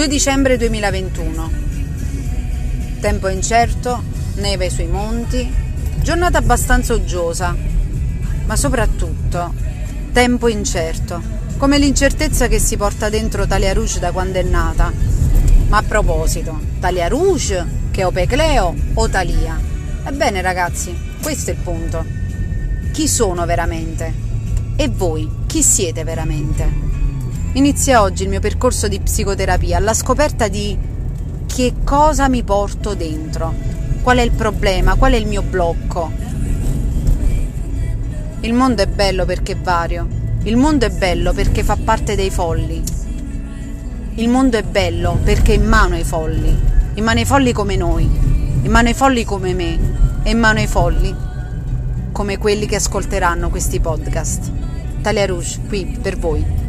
2 dicembre 2021. Tempo incerto, neve sui monti, giornata abbastanza uggiosa, ma soprattutto tempo incerto, come l'incertezza che si porta dentro Talia Rouge da quando è nata. Ma a proposito, Talia Rouge, che Opecleo o Talia? Ebbene ragazzi, questo è il punto. Chi sono veramente? E voi, chi siete veramente? Inizia oggi il mio percorso di psicoterapia alla scoperta di che cosa mi porto dentro, qual è il problema, qual è il mio blocco. Il mondo è bello perché è vario, il mondo è bello perché fa parte dei folli. Il mondo è bello perché è in mano ai folli, in mano ai folli come noi, in mano ai folli come me e in mano ai folli come quelli che ascolteranno questi podcast. Talia Rouge, qui per voi.